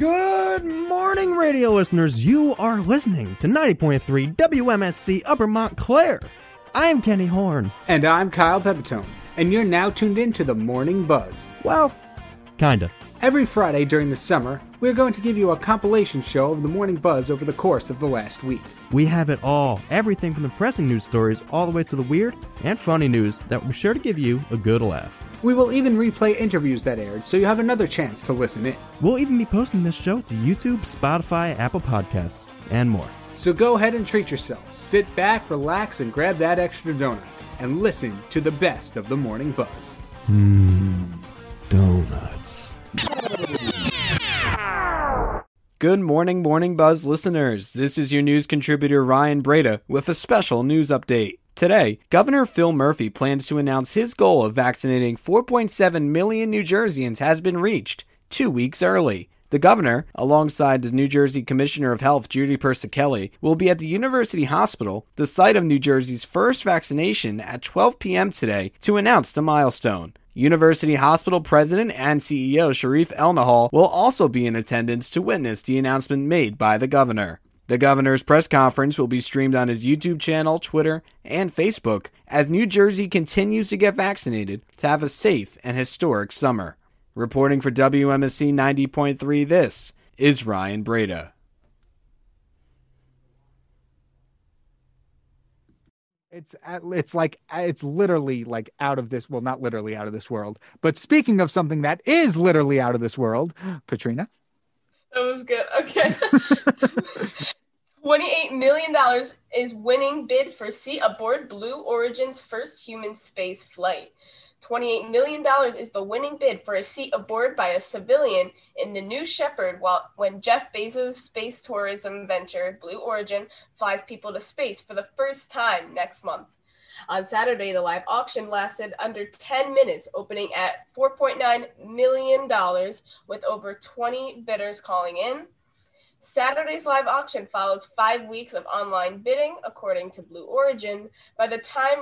Good morning, radio listeners. You are listening to 90.3 WMSC Upper Montclair. I am Kenny Horn. And I'm Kyle Pepitone, and you're now tuned in to the Morning Buzz. Well, kinda. Every Friday during the summer, we're going to give you a compilation show of the Morning Buzz over the course of the last week. We have it all. Everything from the pressing news stories all the way to the weird and funny news that will be sure to give you a good laugh. We will even replay interviews that aired, so you have another chance to listen in. We'll even be posting this show to YouTube, Spotify, Apple Podcasts, and more. So go ahead and treat yourself. Sit back, relax, and grab that extra donut and listen to the best of the Morning Buzz. Mmm, donuts. Good morning, Morning Buzz listeners. This is your news contributor Ryan Breda with a special news update. Today, Governor Phil Murphy plans to announce his goal of vaccinating 4.7 million New Jerseyans has been reached two weeks early. The governor, alongside the New Jersey Commissioner of Health Judy Persichilli, will be at the University Hospital, the site of New Jersey's first vaccination, at 12 p.m. today to announce the milestone. University Hospital President and CEO Shereef Elnahal will also be in attendance to witness the announcement made by the governor. The governor's press conference will be streamed on his YouTube channel, Twitter, and Facebook as New Jersey continues to get vaccinated to have a safe and historic summer. Reporting for WMSC 90.3, this is Ryan Breda. It's at, it's like it's literally like out of this. Well, not literally out of this world. But speaking of something that is literally out of this world, Katrina. That was good. Okay. $28 million is winning bid for seat aboard Blue Origin's first human space flight. $28 million is the winning bid for a seat aboard by a civilian in the New Shepard while when Jeff Bezos' space tourism venture, Blue Origin, flies people to space for the first time next month. On Saturday, the live auction lasted under 10 minutes, opening at $4.9 million with over 20 bidders calling in. Saturday's live auction follows five weeks of online bidding, according to Blue Origin. By the time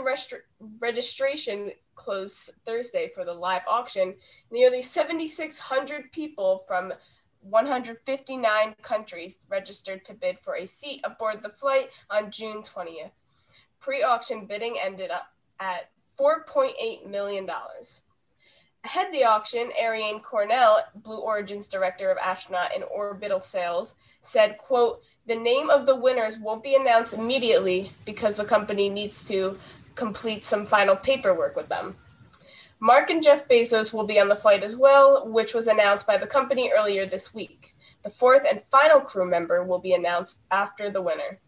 registration closed Thursday for the live auction, nearly 7,600 people from 159 countries registered to bid for a seat aboard the flight on June 20th. Pre auction bidding ended up at $4.8 million. Ahead the auction, Ariane Cornell, Blue Origin's director of astronaut and orbital sales, said, quote, the name of the winners won't be announced immediately because the company needs to complete some final paperwork with them. Mark and Jeff Bezos will be on the flight as well, which was announced by the company earlier this week. The fourth and final crew member will be announced after the winner.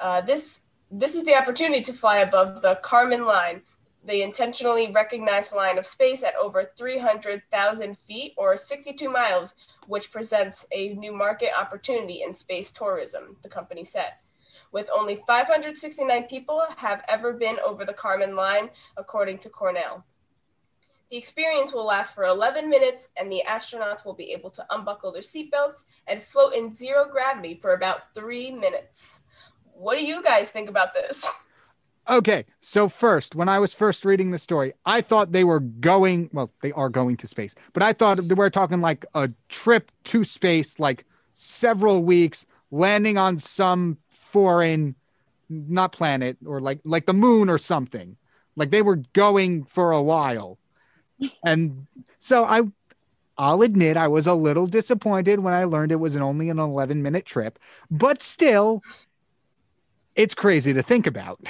Uh, this this is the opportunity to fly above the Kármán line, the intentionally recognized line of space at over 300,000 feet or 62 miles, which presents a new market opportunity in space tourism, the company said. With only 569 people have ever been over the Kármán line, according to Cornell. The experience will last for 11 minutes, and the astronauts will be able to unbuckle their seatbelts and float in zero gravity for about three minutes. What do you guys think about this? Okay, so first, when I was first reading the story, I thought they were going, well, they are going to space, but I thought they were talking like a trip to space, like several weeks, landing on some foreign, not planet, or like like the moon or something. Like they were going for a while. And so I I'll admit I was a little disappointed when I learned it was an only an 11 minute trip, but still it's crazy to think about.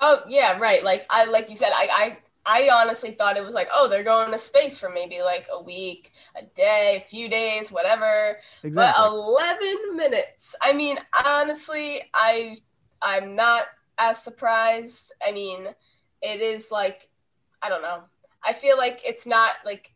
Oh yeah, right. Like I like you said, I I honestly thought it was like, oh, they're going to space for maybe like a week, a day, a few days, whatever. Exactly. But 11 minutes. I mean, honestly, I I'm not as surprised. I mean, it is like I don't know. I feel like it's not like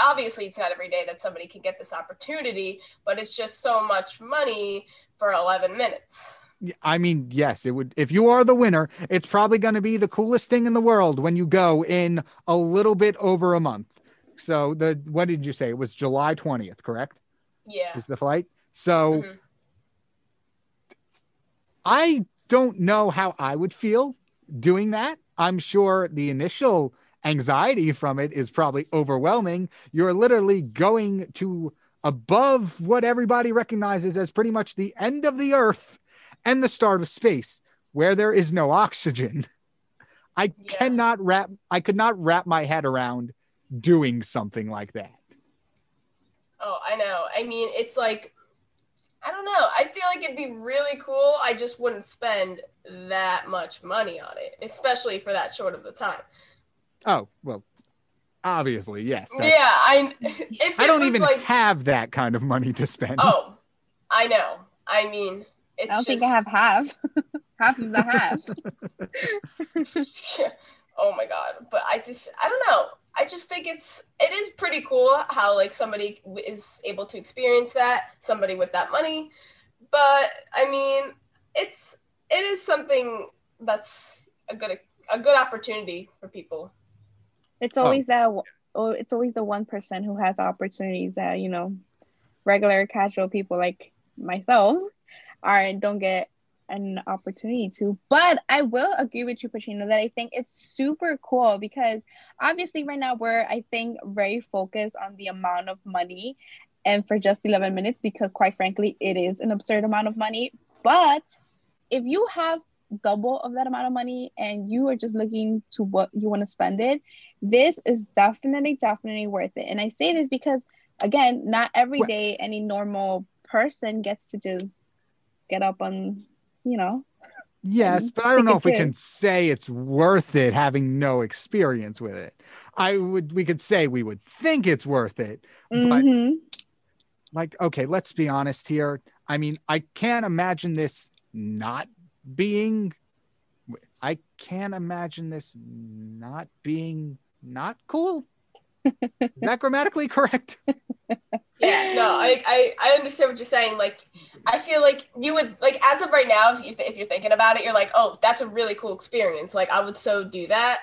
obviously it's not every day that somebody can get this opportunity, but it's just so much money for 11 minutes. I mean, yes, it would. If you are the winner, it's probably going to be the coolest thing in the world when you go in a little bit over a month. So the what did you say? It was July twentieth, correct? Yeah. Is the flight? So Mhm. I don't know how I would feel doing that. I'm sure the initial anxiety from it is probably overwhelming. You're literally going to above what everybody recognizes as pretty much the end of the earth and the start of space, where there is no oxygen. I Yeah. cannot wrap I could not wrap my head around doing something like that. Oh, I know. I mean, it's like, I don't know. I feel like it'd be really cool. I just wouldn't spend that much money on it, especially for that short of a time. Oh, well, obviously, yes. yeah, I. If I don't even like, have that kind of money to spend. Oh, I know. I mean, it's I don't just. think I have half. half of the half. oh my god! But I just, I don't know. I just think it's it is pretty cool how like somebody is able to experience that somebody with that money. But I mean, it's it is something that's a good a good opportunity for people. It's always that. Oh, it's always the one person who has opportunities that you know, regular casual people like myself are and don't get an opportunity to. But I will agree with you, Pacino, that I think it's super cool because obviously right now we're I think very focused on the amount of money and for just 11 minutes because quite frankly it is an absurd amount of money but if you have double of that amount of money and you are just looking to what you want to spend it this is definitely definitely worth it and i say this because again not every day any normal person gets to just get up on you know Yes, but I don't know if we can say it's worth it having no experience with it. I would we could say we would think it's worth it. But Mhm. like okay, let's be honest here. I mean, I can't imagine this not being I can't imagine this not being not cool. Is that grammatically correct? Yeah, no, I, I I understand what you're saying. Like, I feel like you would like as of right now, if you if you're thinking about it, you're like, oh, that's a really cool experience. Like, I would so do that.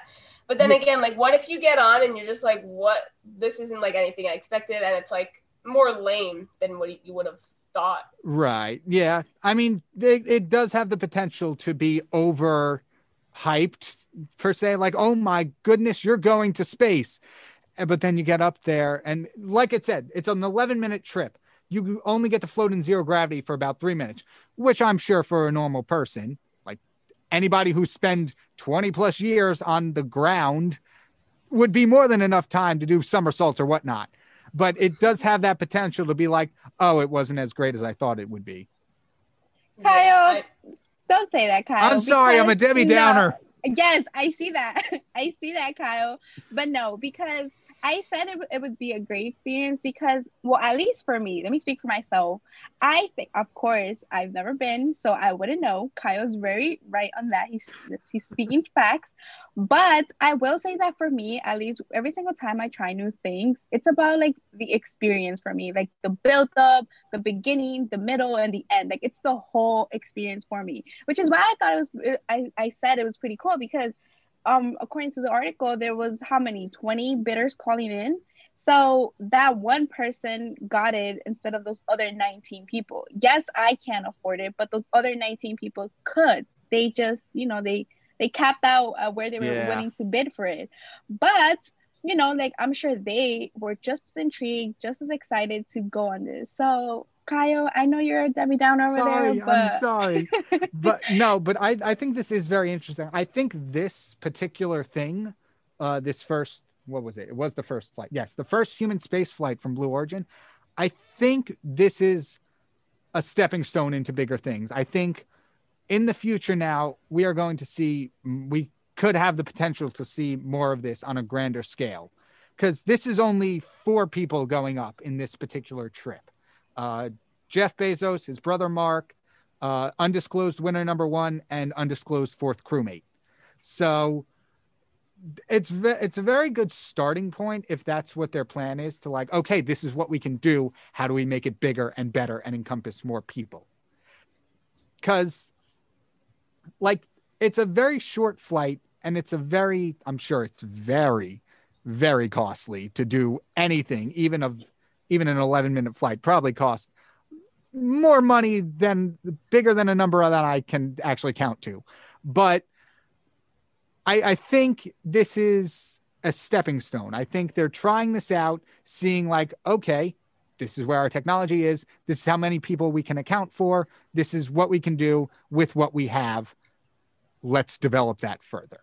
But then again, like, what if you get on and you're just like, what? This isn't like anything I expected, and it's like more lame than what you would have thought. Right. Yeah. I mean, it, it does have the potential to be over hyped per se. Like, oh my goodness, you're going to space. Uh, But then you get up there, and like it said, it's an 11 minute trip. You only get to float in zero gravity for about three minutes, which I'm sure for a normal person, like anybody who spend 20 plus years on the ground, would be more than enough time to do somersaults or whatnot. But it does have that potential to be like, oh, it wasn't as great as I thought it would be. Kyle, I- don't say that kyle I'm sorry, I'm a because- Debbie no. Downer. Yes, I see that. I see that, Kyle. But no, because I said it, it would be a great experience because, well, at least for me, let me speak for myself. I think, of course, I've never been, so I wouldn't know. Kyle's very right on that. He's he's speaking facts. But I will say that for me, at least every single time I try new things, it's about like the experience for me, like the build up, the beginning, the middle, and the end. Like it's the whole experience for me, which is why I thought it was. I, I said it was pretty cool because, um, according to the article, there was how many twenty bidders calling in. So that one person got it instead of those other 19 people. Yes, I can't afford it, but those other 19 people could. They just, you know, they they capped out uh, where they were Yeah. willing to bid for it. But you know, like I'm sure they were just as intrigued, just as excited to go on this. So Kyle, I know you're a Debbie Downer over sorry, there, but I'm sorry. but no, but I, I think this is very interesting. I think this particular thing, uh, this first, what was it? It was the first flight. Yes, the first human space flight from Blue Origin. I think this is a stepping stone into bigger things. I think in the future now, we are going to see, we could have the potential to see more of this on a grander scale. Because this is only four people going up in this particular trip. Uh, Jeff Bezos, his brother Mark, uh, undisclosed winner number one, and undisclosed fourth crewmate. So it's ve- it's a very good starting point if that's what their plan is to like, okay, this is what we can do. How do we make it bigger and better and encompass more people? Because, like, it's a very short flight, and it's a very, I'm sure it's very, very costly to do anything, even of even an 11 minute flight probably cost more money than bigger than a number that I can actually count to. But I, I think this is a stepping stone. I think they're trying this out, seeing like, okay, this is where our technology is. This is how many people we can account for. This is what we can do with what we have. Let's develop that further.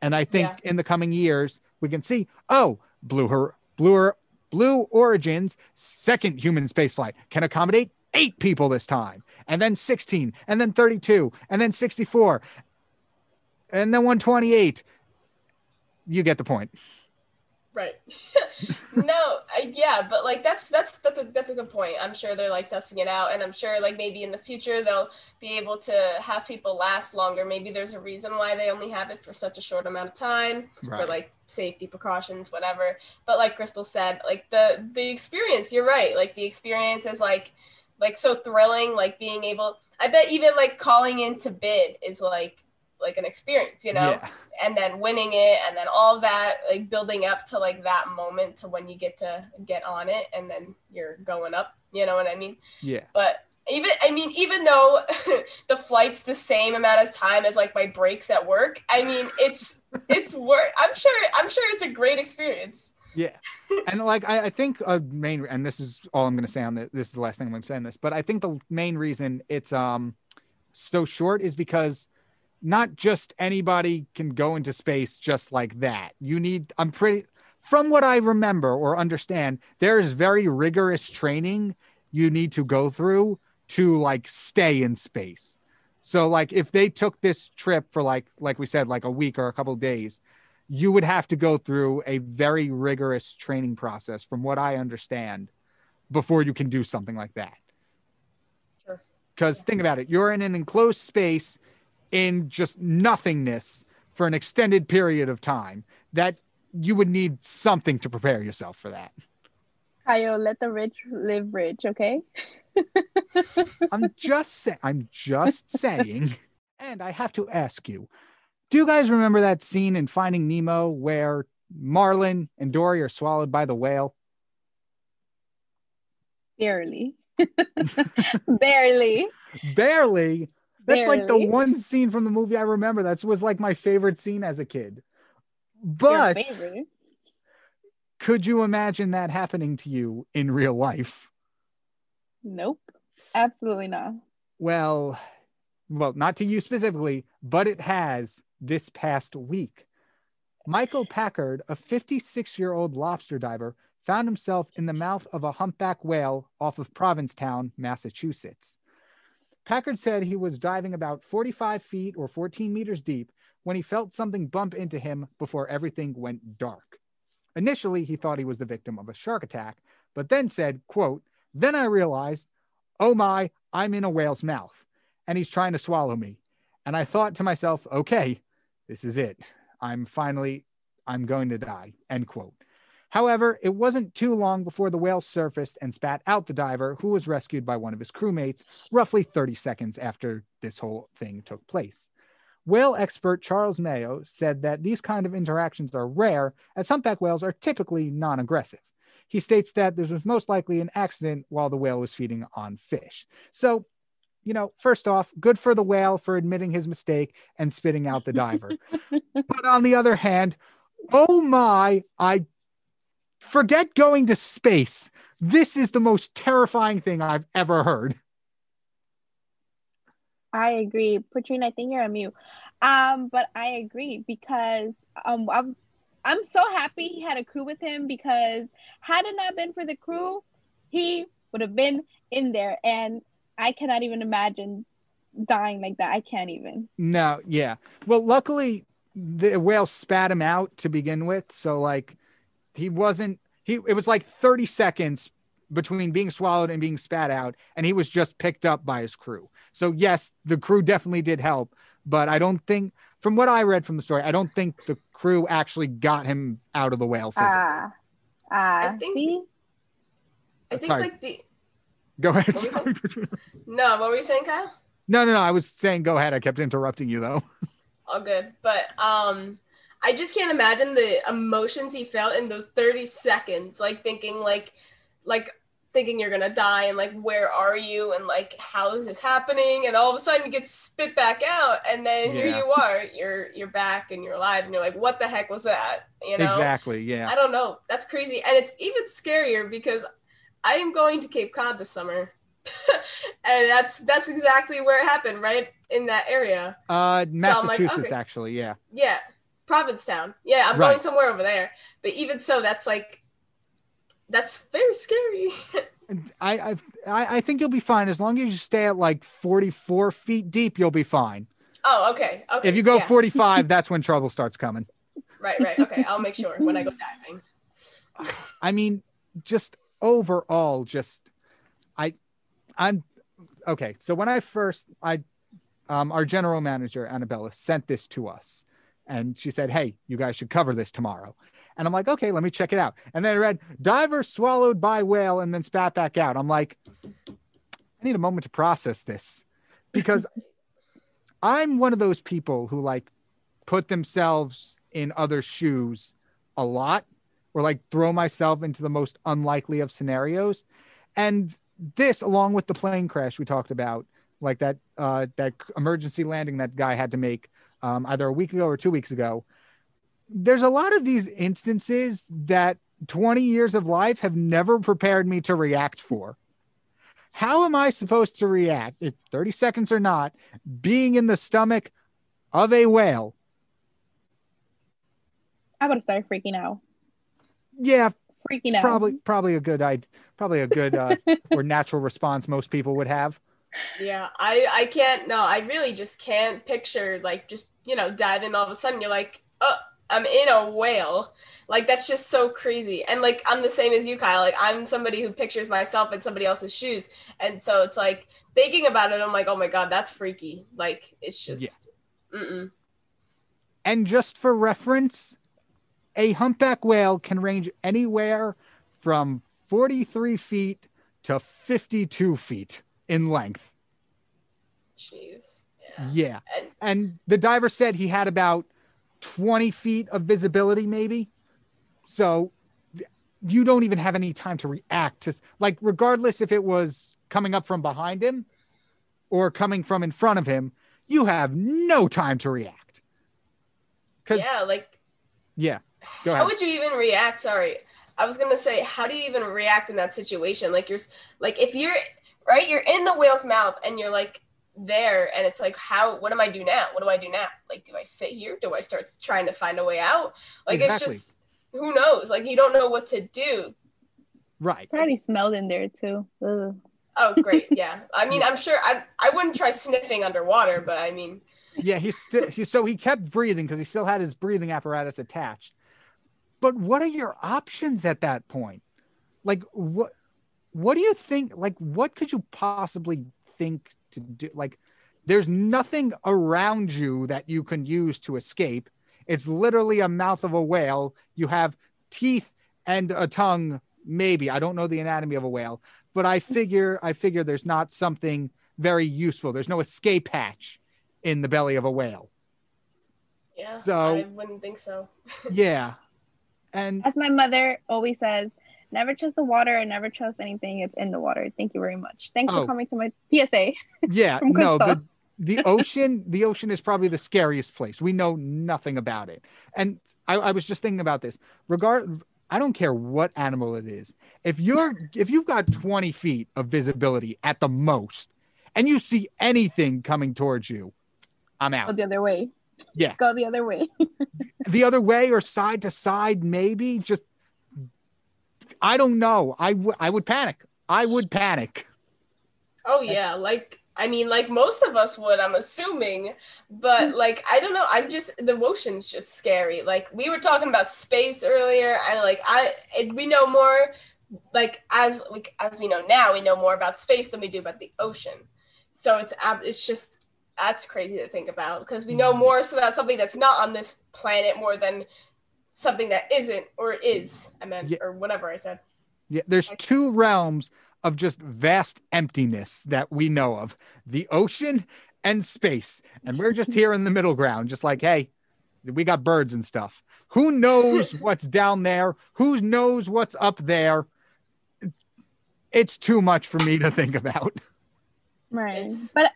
And I think Yeah. in the coming years, we can see, oh, Blue, Her- Blue, Or- Blue Origin's second human spaceflight can accommodate eight people this time, and then 16, and then 32, and then 64, and then 128. You get the point. Right. no, I, yeah, but like that's that's that's a that's a good point. I'm sure they're like testing it out, and I'm sure like maybe in the future they'll be able to have people last longer. Maybe there's a reason why they only have it for such a short amount of time for like safety precautions, whatever. But like Crystal said, like the the experience, you're right. Like the experience is like like so thrilling. Like being able, I bet even like calling in to bid is like like an experience, you know Yeah. and then winning it and then all that like building up to like that moment to when you get to get on it and then you're going up you know what i mean Yeah. but even i mean even though the flight's the same amount of time as like my breaks at work i mean it's it's work i'm sure i'm sure it's a great experience Yeah. and like I, I think a main and this is all I'm gonna say on this. This is the last thing I'm gonna say on this, but I think the main reason it's um so short is because not just anybody can go into space just like that. You need I'm pretty from what I remember or understand, there's very rigorous training you need to go through to like stay in space. So like if they took this trip for like like we said like a week or a couple days, you would have to go through a very rigorous training process from what I understand before you can do something like that. Sure. Cuz think about it, you're in an enclosed space in just nothingness for an extended period of time that you would need something to prepare yourself for that. Kyle, let the rich live rich, okay? I'm just saying. I'm just saying. And I have to ask you, do you guys remember that scene in Finding Nemo where Marlin and Dory are swallowed by the whale? Barely. Barely. Barely. That's like the one scene from the movie I remember. That was like my favorite scene as a kid. But could you imagine that happening to you in real life? Nope. Absolutely not. Well, well, not to you specifically, but it has this past week. Michael Packard, a 56 year old lobster diver, found himself in the mouth of a humpback whale off of Provincetown, Massachusetts. Packard said he was diving about 45 feet or 14 meters deep when he felt something bump into him before everything went dark. Initially, he thought he was the victim of a shark attack, but then said, quote, then I realized, oh my, I'm in a whale's mouth and he's trying to swallow me. And I thought to myself, okay, this is it. I'm finally, I'm going to die, end quote. However, it wasn't too long before the whale surfaced and spat out the diver, who was rescued by one of his crewmates roughly 30 seconds after this whole thing took place. Whale expert Charles Mayo said that these kind of interactions are rare, as humpback whales are typically non aggressive. He states that this was most likely an accident while the whale was feeding on fish. So, you know, first off, good for the whale for admitting his mistake and spitting out the diver. but on the other hand, oh my, I forget going to space. This is the most terrifying thing I've ever heard. I agree. Patrine, I think you're on mute. Um, but I agree because um I'm I'm so happy he had a crew with him because had it not been for the crew, he would have been in there and I cannot even imagine dying like that. I can't even. No, yeah. Well, luckily the whale spat him out to begin with, so like he wasn't he it was like 30 seconds between being swallowed and being spat out and he was just picked up by his crew. So yes, the crew definitely did help, but I don't think from what I read from the story, I don't think the crew actually got him out of the whale physically. Ah, ah. I think- see? i think Sorry. like the Go ahead. What no what were you saying kyle no, no, no. I was saying go ahead. I kept interrupting you though. all good but um i just can't imagine the emotions he felt in those 30 seconds like thinking like like thinking you're gonna die and like where are you and like how is this happening and all of a sudden you get spit back out and then here you are you're you're back and you're alive and you're like what the heck was that you know Exactly. Yeah. I don't know. That's crazy. And it's even scarier because I am going to Cape Cod this summer. and that's that's exactly where it happened, right in that area. Uh, like, Massachusetts, okay. actually, yeah. Yeah, Provincetown. Yeah, I'm Right. going somewhere over there. But even so, that's like that's very scary. I, I've, I I think you'll be fine as long as you stay at like 44 feet deep. You'll be fine. oh, okay. Okay. If you go yeah. 45, that's when trouble starts coming. Right, right. Okay, I'll make sure when I go diving. I mean, just overall, just I, I'm okay. So when I first, I, um, our general manager Annabella sent this to us, and she said, "Hey, you guys should cover this tomorrow." And I'm like, "Okay, let me check it out." And then I read, "Diver swallowed by whale and then spat back out." I'm like, I need a moment to process this because I'm one of those people who like put themselves in other shoes a lot or like throw myself into the most unlikely of scenarios. And this, along with the plane crash we talked about, like that uh, that emergency landing that guy had to make um, either a week ago or two weeks ago, there's a lot of these instances that 20 years of life have never prepared me to react for. How am I supposed to react, 30 seconds or not, being in the stomach of a whale? I would have started freaking out. Yeah, Freaking out. probably probably a good I probably a good uh, or natural response most people would have. Yeah, I I can't. No, I really just can't picture like just you know diving. All of a sudden, you're like, oh, I'm in a whale. Like that's just so crazy. And like I'm the same as you, Kyle. Like I'm somebody who pictures myself in somebody else's shoes, and so it's like thinking about it. I'm like, oh my god, that's freaky. Like it's just. Mm-mm. And just for reference, a humpback whale can range anywhere from 43 feet to 52 feet in length. Jeez. Yeah. Yeah. And And the diver said he had about 20 feet of visibility, maybe. So you don't even have any time to react to, like, regardless if it was coming up from behind him or coming from in front of him, you have no time to react. Because, yeah. Like, yeah, go how would you even react? Sorry, I was gonna say, how do you even react in that situation? Like you're like if you're right, you're in the whale's mouth and you're like there, and it's like, how? What am I do now? What do I do now? Like, do I sit here? Do I start trying to find a way out? Like Exactly. it's just who knows? Like you don't know what to do. right. Probably smelled in there too. Ugh. Oh, great, yeah. I mean, I'm sure I I wouldn't try sniffing underwater, but I mean, Yeah, he's still he so he kept breathing because he still had his breathing apparatus attached. But what are your options at that point? Like what what do you think like what could you possibly think to do like there's nothing around you that you can use to escape. It's literally a mouth of a whale. You have teeth and a tongue maybe. I don't know the anatomy of a whale, but I figure I figure there's not something very useful. There's no escape hatch in the belly of a whale. yeah. So- I wouldn't think so. Yeah. And As my mother always says, never trust the water and never trust anything. It's in the water. Thank you very much. Thanks Oh. for coming to my PSA. yeah, no, the, the ocean, the ocean is probably the scariest place. We know nothing about it. And I, I was just thinking about this. Regard I don't care what animal it is. If you're if you've got 20 feet of visibility at the most and you see anything coming towards you, I'm out. Go the other way. Yeah. Go the other way. The other way or side to side, maybe. Just I don't know. I would I would panic. I would panic. Oh yeah, like I mean, like most of us would, I'm assuming, but hmm. like I don't know. I'm just the ocean's just scary. Like we were talking about space earlier, and like I, it, we know more, like as like as we know now, we know more about space than we do about the ocean. So it's it's just that's crazy to think about because we know hmm. more about something that's not on this planet more than something that isn't or is. I meant Yeah. or whatever I said. Yeah, there's two realms of just vast emptiness that we know of the ocean and space. And we're just here in the middle ground, just like, hey, we got birds and stuff. Who knows what's down there? Who knows what's up there? It's too much for me to think about. Right. It's- But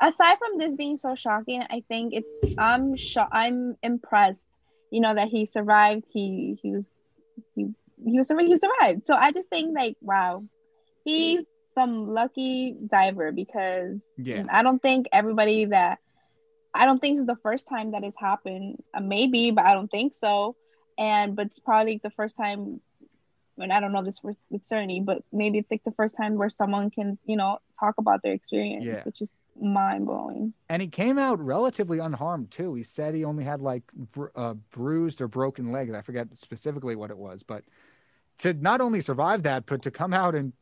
aside from this being so shocking, I think it's I'm sho- I'm impressed. You know that he survived. He he was he he was. He survived. So I just think like wow, he's some lucky diver because Yeah. I don't think everybody that I don't think this is the first time that it's happened. Uh, maybe, but I don't think so. And but it's probably the first time. And I don't know this with with certainty, but maybe it's like the first time where someone can, you know, talk about their experience, Yeah. which is mind blowing. and he came out relatively unharmed too. He said he only had like uh, bruised or broken legs. I forget specifically what it was, but to not only survive that, but to come out in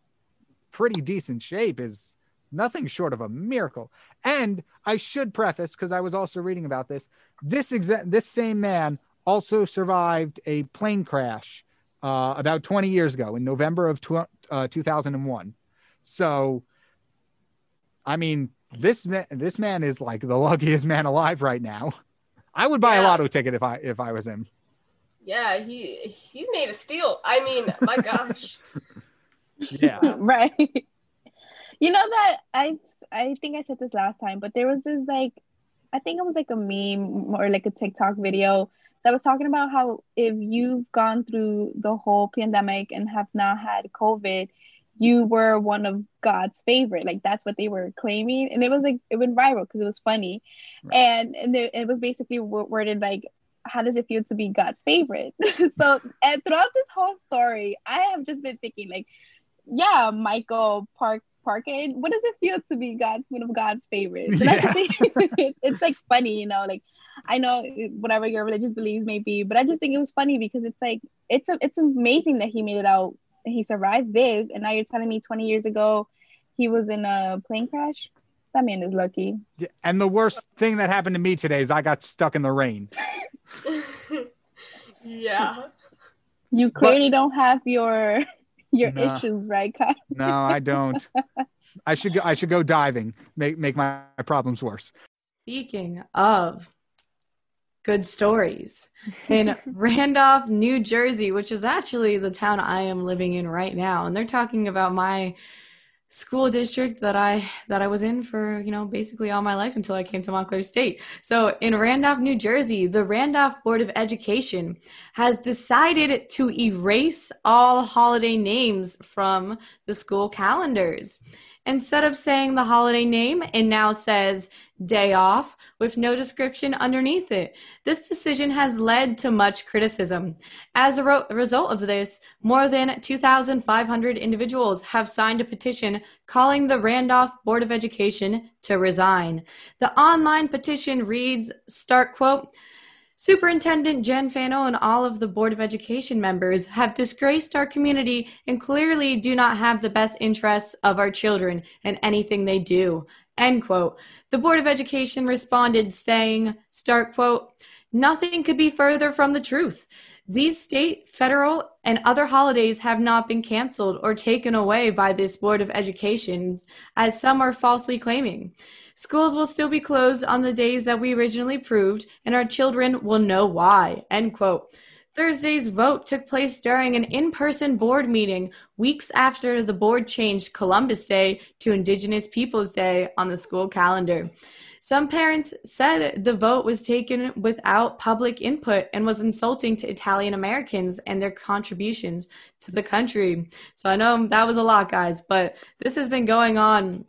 pretty decent shape is nothing short of a miracle. And I should preface because I was also reading about this. This exa- this same man also survived a plane crash uh, about 20 years ago in November of tw- uh, 2001. So, I mean, this man, this man is like the luckiest man alive right now. I would buy a Yeah. lotto ticket if I if I was him. Yeah, he he's made a steal. I mean, my gosh. Yeah. right. You know that I I think I said this last time, but there was this like I think it was like a meme or like a TikTok video that was talking about how if you've gone through the whole pandemic and have not had COVID, you were one of God's favorite. Like that's what they were claiming, and it was like it went viral because it was funny, and and it, it was basically worded like. How does it feel to be God's favorite? so, and throughout this whole story, I have just been thinking, like, yeah, Michael Park Parkhead. What does it feel to be God's one of God's favorites? And I just think it's, it's like funny, you know. Like I know whatever your religious beliefs may be, but I just think it was funny because it's like it's a, it's amazing that he made it out. He survived this, and now you're telling me 20 years ago he was in a plane crash. That man is lucky. And the worst thing that happened to me today is I got stuck in the rain. yeah. You clearly don't have your your Nah. issues, right, Kyle? No, I don't. I should go, I should go diving. Make make my, my problems worse. Speaking of good stories, in Randolph, New Jersey, which is actually the town I am living in right now, and they're talking about my school district that I that I was in for, you know, basically all my life until I came to Montclair State. So, in Randolph, New Jersey, the Randolph Board of Education has decided to erase all holiday names from the school calendars. Instead of saying the holiday name, it now says day off with no description underneath it. This decision has led to much criticism. As a ro- result of this, more than 2,500 individuals have signed a petition calling the Randolph Board of Education to resign. The online petition reads, start quote, Superintendent Jen Fano and all of the Board of Education members have disgraced our community and clearly do not have the best interests of our children in anything they do. End quote. The Board of Education responded saying, start quote, nothing could be further from the truth. These state, federal, and other holidays have not been canceled or taken away by this Board of Education, as some are falsely claiming. Schools will still be closed on the days that we originally proved, and our children will know why. End quote. Thursday's vote took place during an in person board meeting weeks after the board changed Columbus Day to Indigenous Peoples Day on the school calendar. Some parents said the vote was taken without public input and was insulting to Italian Americans and their contributions to the country. So I know that was a lot, guys, but this has been going on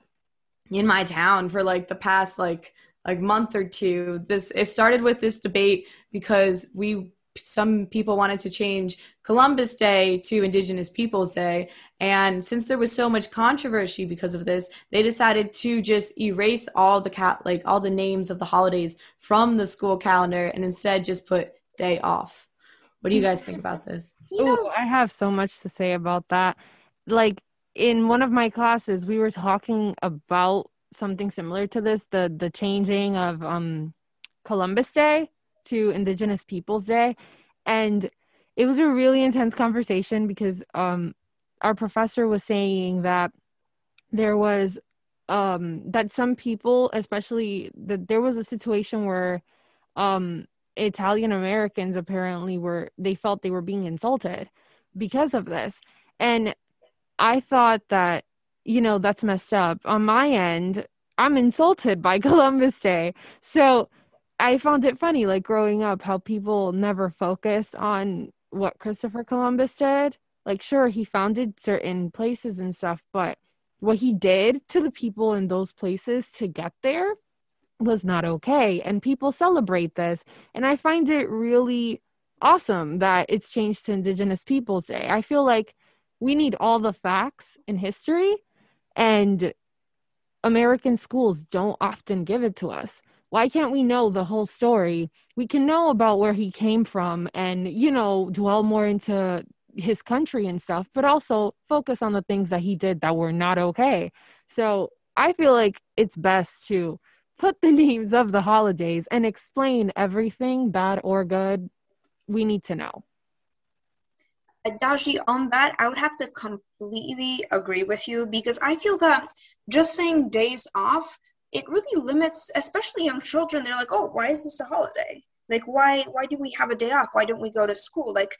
in my town for like the past like like month or two. This it started with this debate because we some people wanted to change Columbus Day to Indigenous Peoples Day. And since there was so much controversy because of this, they decided to just erase all the cat like all the names of the holidays from the school calendar and instead just put day off. What do you guys think about this? Ooh, I have so much to say about that. Like in one of my classes, we were talking about something similar to this, the the changing of um Columbus Day to Indigenous Peoples Day. And it was a really intense conversation because um our professor was saying that there was um that some people, especially that there was a situation where um Italian Americans apparently were they felt they were being insulted because of this. And I thought that, you know, that's messed up. On my end, I'm insulted by Columbus Day. So I found it funny, like growing up, how people never focused on what Christopher Columbus did. like sure he founded certain places and stuff but what he did to the people in those places to get there was not okay and people celebrate this and i find it really awesome that it's changed to indigenous peoples day i feel like we need all the facts in history and american schools don't often give it to us why can't we know the whole story? We can know about where he came from and you know dwell more into his country and stuff but also focus on the things that he did that were not okay. So i feel like it's best to put the names of the holidays and explain everything bad or good we need to know. Dashi, on that, I would have to completely agree with you because I feel that just saying days off, it really limits, especially young children. They're like, oh, why is this a holiday? Like, why why do we have a day off? Why don't we go to school? Like,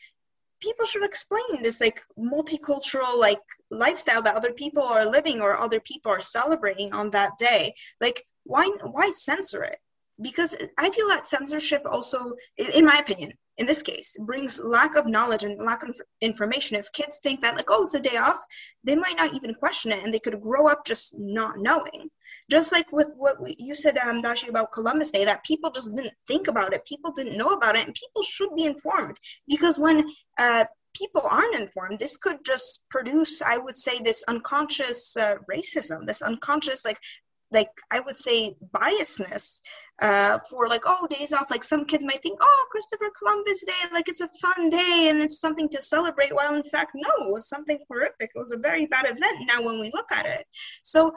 people should explain this like multicultural like lifestyle that other people are living or other people are celebrating on that day. Like, why why censor it? Because I feel that censorship also, in my opinion, in this case brings lack of knowledge and lack of information. If kids think that like oh it's a day off they might not even question it and they could grow up just not knowing. Just like with what we, you said um, dashi about columbus day that people just didn't think about it. People didn't know about it and people should be informed because when uh, people aren't informed this could just produce i would say this unconscious uh, racism this unconscious like like I would say biasness uh, for like oh days off. Like some kids might think oh Christopher Columbus Day like it's a fun day and it's something to celebrate. While in fact no, it was something horrific. It was a very bad event. Now when we look at it, so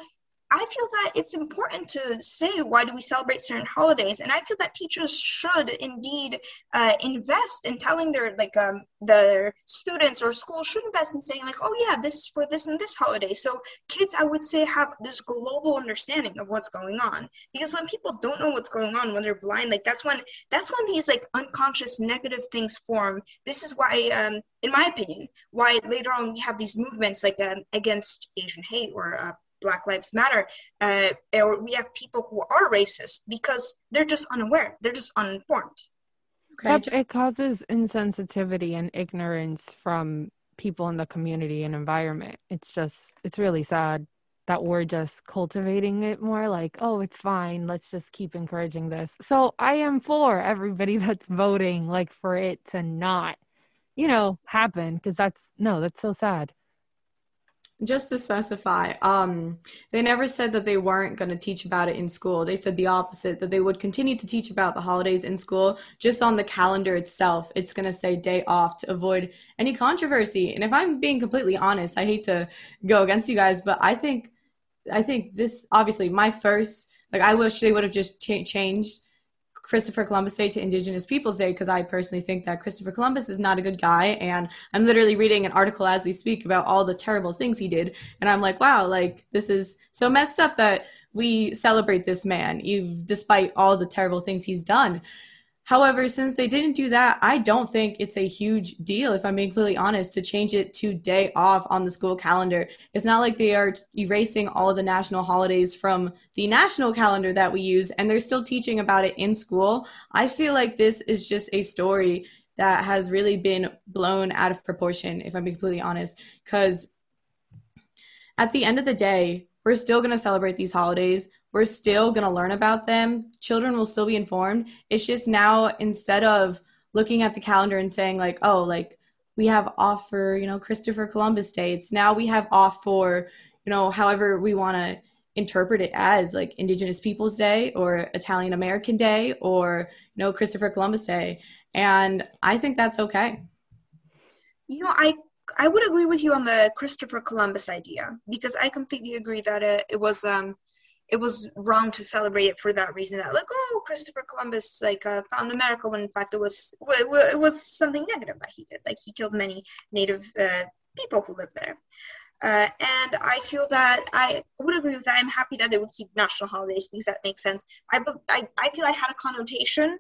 I feel that it's important to say why do we celebrate certain holidays, and I feel that teachers should indeed uh, invest in telling their like um, their students or schools should invest in saying like, oh yeah, this is for this and this holiday. So kids, I would say, have this global understanding of what's going on. Because when people don't know what's going on, when they're blind, like that's when that's when these like unconscious negative things form. This is why, um, in my opinion, why later on we have these movements like um, against Asian hate or uh, Black Lives Matter, uh, or we have people who are racist because they're just unaware, they're just uninformed. Okay. It causes insensitivity and ignorance from people in the community and environment. It's just, it's really sad that we're just cultivating it more like, oh, it's fine. Let's just keep encouraging this. So I am for everybody that's voting, like for it to not, you know, happen because that's no, that's so sad just to specify um, they never said that they weren't going to teach about it in school. They said the opposite that they would continue to teach about the holidays in school just on the calendar itself. It's going to say day off to avoid any controversy. And if i'm being completely honest i hate to go against you guys but i think i think this obviously my first like i wish they would have just ch- changed Christopher Columbus Day to Indigenous Peoples Day because I personally think that Christopher Columbus is not a good guy. And I'm literally reading an article as we speak about all the terrible things he did. And I'm like, wow, like this is so messed up that we celebrate this man, even despite all the terrible things he's done. However, since they didn't do that, I don't think it's a huge deal, if I'm being completely honest, to change it to day off on the school calendar. It's not like they are erasing all of the national holidays from the national calendar that we use, and they're still teaching about it in school. I feel like this is just a story that has really been blown out of proportion, if I'm being completely honest, because at the end of the day, we're still going to celebrate these holidays we're still going to learn about them. Children will still be informed. It's just now instead of looking at the calendar and saying like, oh, like we have off for, you know, Christopher Columbus Day. It's now we have off for, you know, however we want to interpret it as like Indigenous Peoples Day or Italian American Day or, you know, Christopher Columbus Day. And I think that's okay. You know, I I would agree with you on the Christopher Columbus idea because I completely agree that it, it was um it was wrong to celebrate it for that reason that like oh christopher columbus like uh, found america when in fact it was it was something negative that he did like he killed many native uh, people who lived there uh, and I feel that I would agree with that. I'm happy that they would keep national holidays because that makes sense. I, I, I feel I had a connotation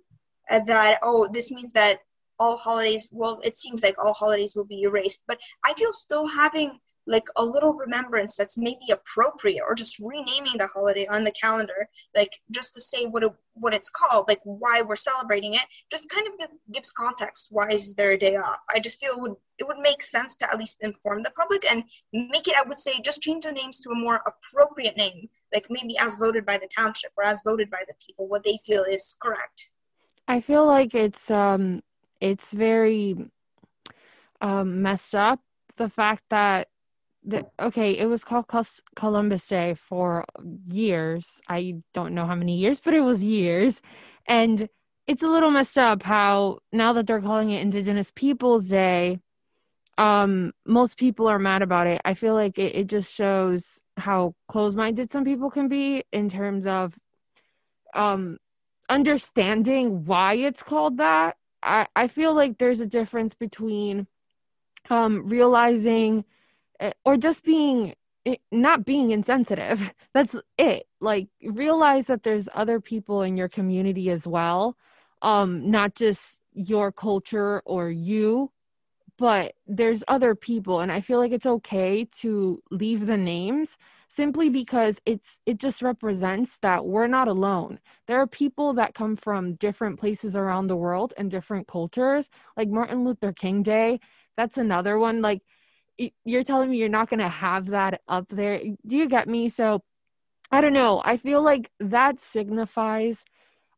uh, that, oh, this means that all holidays, well, it seems like all holidays will be erased. But I feel still having like a little remembrance that's maybe appropriate or just renaming the holiday on the calendar like just to say what it, what it's called like why we're celebrating it just kind of gives, context why is there a day off. I just feel it would it would make sense to at least inform the public and make it i would say just change the names to a more appropriate name like maybe as voted by the township or as voted by the people what they feel is correct. I feel like it's um it's very um messed up the fact that the, okay, it was called Columbus Day for years. I don't know how many years, but it was years. And it's a little messed up how now that they're calling it Indigenous Peoples Day, um, most people are mad about it. I feel like it, it just shows how close minded some people can be in terms of um understanding why it's called that. I, I feel like there's a difference between um realizing or just being eh, not being insensitive. That's it. Like realize that there's other people in your community as well. Um not just your culture or you but there's other people. And i feel like it's okay to leave the names simply because it's it just represents that we're not alone. There are people that come from different places around the world and different cultures. Like martin luther king day that's another one. Like you're telling me you're not going to have that up there. Do you get me? So i don't know. I feel like that signifies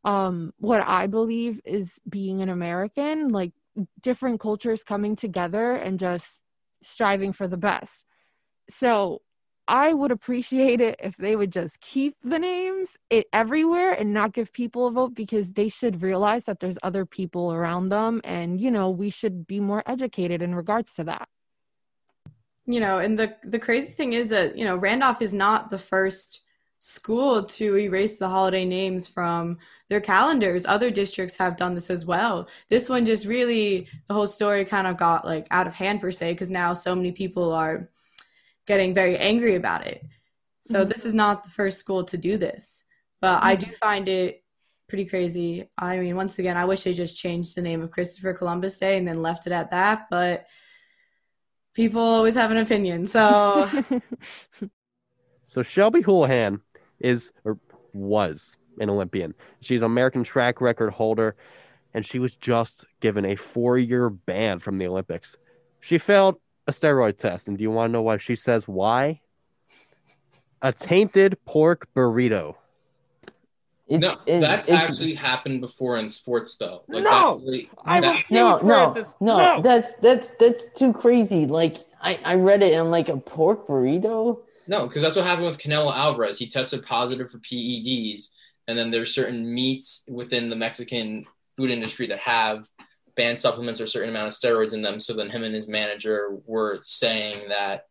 um what i believe is being an american like different cultures coming together and just striving for the best. So i would appreciate it if they would just keep the names it everywhere and not give people a vote because they should realize that there's other people around them and you know we should be more educated in regards to that you know and the the crazy thing is that you know randolph is not the first school to erase the holiday names from their calendars other districts have done this as well this one just really the whole story kind of got like out of hand per se because now so many people are getting very angry about it so mm-hmm. this is not the first school to do this but mm-hmm. i do find it pretty crazy i mean once again i wish they just changed the name of christopher columbus day and then left it at that but people always have an opinion. So, so Shelby Houlihan is or was an Olympian. She's an American track record holder, and she was just given a four-year ban from the Olympics. She failed a steroid test, and do you want to know why? She says why? A tainted pork burrito. It's, no, it's, that's it's, actually happened before in sports, though. Like, no, really, I that, no, no, no, no, That's that's that's too crazy. Like I, I read it and like a pork burrito. No, because that's what happened with Canelo Alvarez. He tested positive for PEDs, and then there's certain meats within the Mexican food industry that have banned supplements or certain amount of steroids in them. So then him and his manager were saying that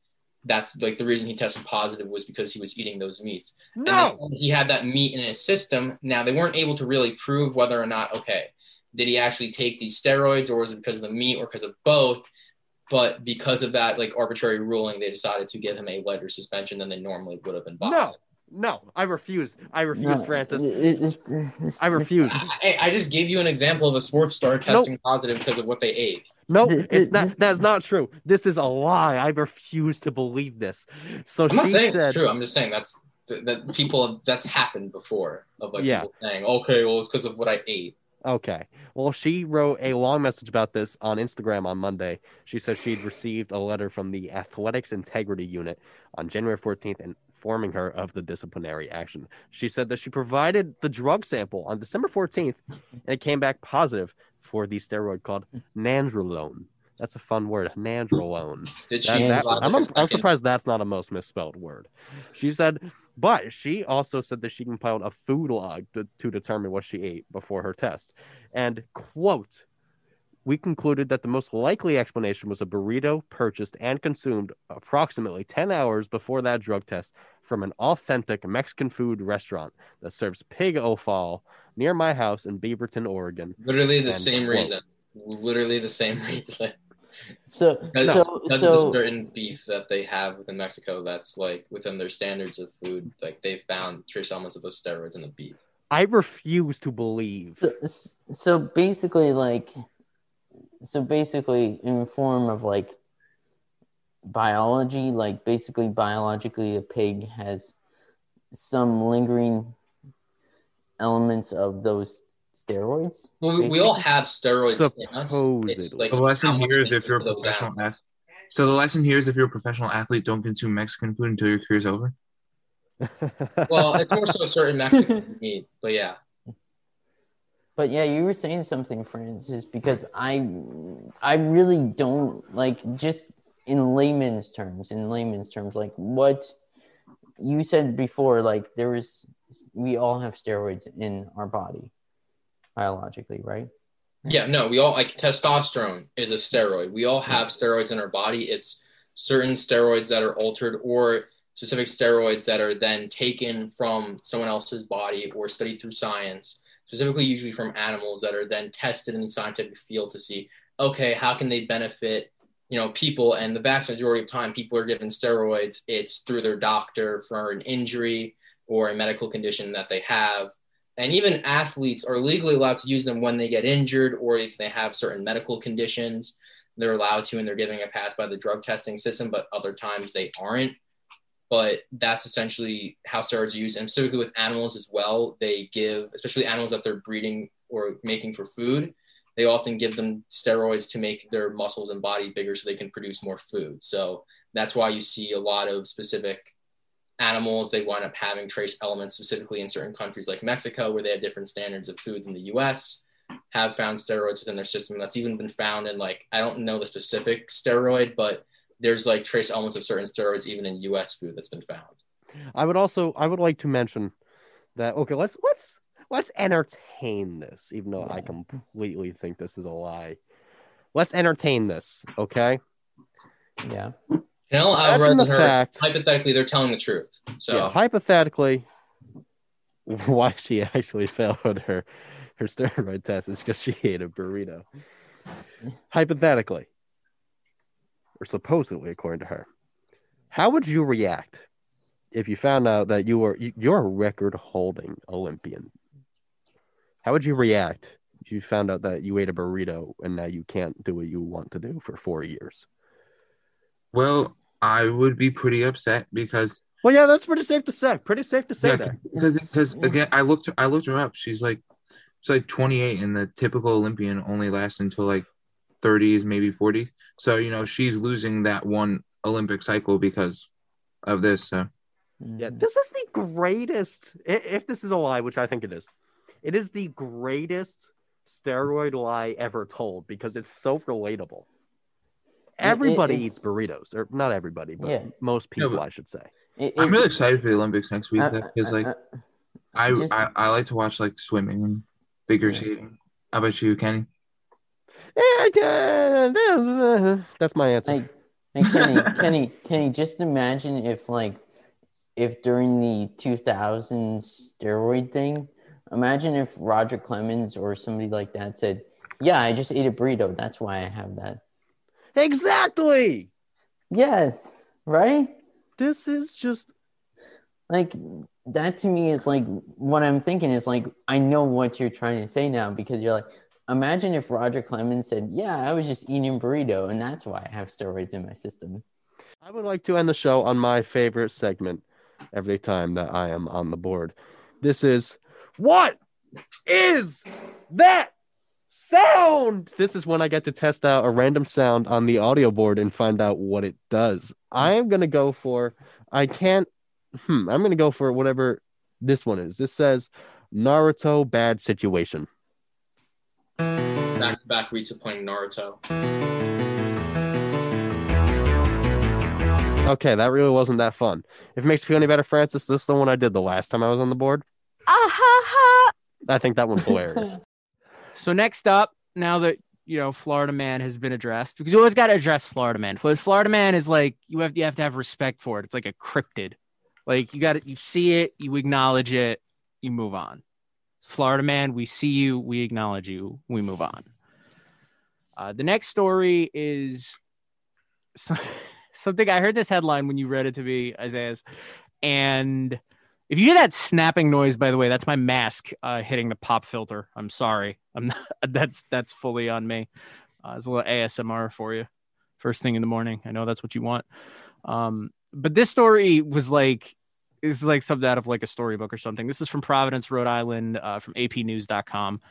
that's like the reason he tested positive was because he was eating those meats. No. And he had that meat in his system. Now they weren't able to really prove whether or not, okay, did he actually take these steroids or was it because of the meat or because of both? But because of that like arbitrary ruling, they decided to give him a lighter suspension than they normally would have been. No, no, I refuse. I refuse, no, Francis. It's, it's, it's, I refuse. I, I, just gave you an example of a sports star testing nope. positive because of what they ate. No, nope, it's not. That's not true. This is a lie. I refuse to believe this. So I'm she not saying said, true. I'm just saying that's that people that's happened before of like yeah. people saying, okay, well, it's because of what I ate. Okay. Well, she wrote a long message about this on Instagram on Monday. She said she'd received a letter from the Athletics Integrity Unit on January 14th and informing her of the disciplinary action. She said that she provided the drug sample on December 14th and it came back positive for the steroid called nandrolone. That's a fun word, nandrolone. Did she? That, that, I'm, I'm surprised that's not a most misspelled word. She said, but she also said that she compiled a food log to, to determine what she ate before her test. And quote, we concluded that the most likely explanation was a burrito purchased and consumed approximately 10 hours before that drug test from an authentic Mexican food restaurant that serves pig offal near my house in Beaverton, Oregon. Literally the and, same quote, reason. Literally the same reason. So, because, so, because so, of the certain beef that they have within Mexico, that's like within their standards of food, like they found trace elements of those steroids in the beef. I refuse to believe. So, so basically, like so basically in form of like biology, like basically biologically, a pig has some lingering elements of those steroids. Well, we, we all have steroids in us. Supposedly. like The lesson here is if you're a professional out. athlete. So the lesson here is if you're a professional athlete, don't consume Mexican food until your career's over. Well, it's more so certain Mexican meat, but yeah. But yeah, you were saying something, Francis, because I, I really don't like just in layman's terms. In layman's terms, like what you said before, like there is, we all have steroids in our body, biologically, right? Yeah, no, we all like testosterone is a steroid. We all have steroids in our body. It's certain steroids that are altered or specific steroids that are then taken from someone else's body or studied through science, specifically usually from animals that are then tested in the scientific field to see, okay, how can they benefit, you know, people? And the vast majority of time people are given steroids, it's through their doctor for an injury or a medical condition that they have. And even athletes are legally allowed to use them when they get injured or if they have certain medical conditions. They're allowed to, and they're giving a pass by the drug testing system, but other times they aren't. But that's essentially how steroids are used, and specifically with animals as well. They give, especially animals that they're breeding or making for food, they often give them steroids to make their muscles and body bigger so they can produce more food. So that's why you see a lot of specific animals they wind up having trace elements specifically in certain countries like mexico where they have different standards of food than the us have found steroids within their system that's even been found in like i don't know the specific steroid but there's like trace elements of certain steroids even in us food that's been found I would also I would like to mention that okay, let's let's let's entertain this, even though I completely think this is a lie. Let's entertain this, okay? Yeah. Canelo Imagine Alvarez the her, fact- hypothetically they're telling the truth so Yeah, hypothetically, why she actually failed her her steroid test is because she ate a burrito. Hypothetically, or supposedly, according to her, how would you react if you found out that you were you- you're a record-holding Olympian? How would you react if you found out that you ate a burrito and now you can't do what you want to do for four years? Well, I would be pretty upset because Well, yeah, that's pretty safe to say. Pretty safe to say yeah, that. because because again, I looked I looked her up. She's like she's like 28, and the typical Olympian only lasts until like 30s, maybe 40s. So you know she's losing that one Olympic cycle because of this. So Yeah, this is the greatest. If this is a lie, which I think it is, it is the greatest steroid lie ever told because it's so relatable. Everybody it's- eats burritos, or not everybody, but Yeah. most people, but- I should say. It- I'm really excited for the Olympics next week Uh, because like uh, I, just- I I like to watch like swimming and figure skating. How about you, Kenny? That's my answer. Like, hey Kenny, Kenny, Kenny, just imagine if like if during the 2000s steroid thing, imagine if Roger Clemens or somebody like that said, "Yeah, I just ate a burrito. That's why I have that." Exactly. Yes, right? This is just Like that to me is like what I'm thinking is like I know what you're trying to say now because you're like imagine if Roger Clemens said, "Yeah, I was just eating burrito and that's why I have steroids in my system." I would like to end the show on my favorite segment every time that I am on the board. This is what is that sound? This is when I get to test out a random sound on the audio board and find out what it does. I am going to go for, I can't, hmm, I'm going to go for whatever this one is. This says Naruto bad situation. Back to back weeks of playing naruto Okay, that really wasn't that fun. If it makes you feel any better, Francis, this is the one I did the last time I was on the board. I think that one's hilarious. So next up, now that you know Florida Man has been addressed, because you always got to address Florida Man. Fl- Florida Man is like you have you have to have respect for it. It's like a cryptid. Like you got it, you see it, you acknowledge it, you move on. Florida Man, we see you, we acknowledge you, we move on. Uh, the next story is so- something I heard this headline when you read it to me, Isaiah's, and if you hear that snapping noise, by the way, that's my mask uh, hitting the pop filter. I'm sorry. I'm not. That's that's fully on me. Uh, it's a little ASMR for you. first thing in the morning. I know that's what you want. Um, but this story was like is like something out of like a storybook or something. This is from Providence, Rhode Island, uh, from APnews.com.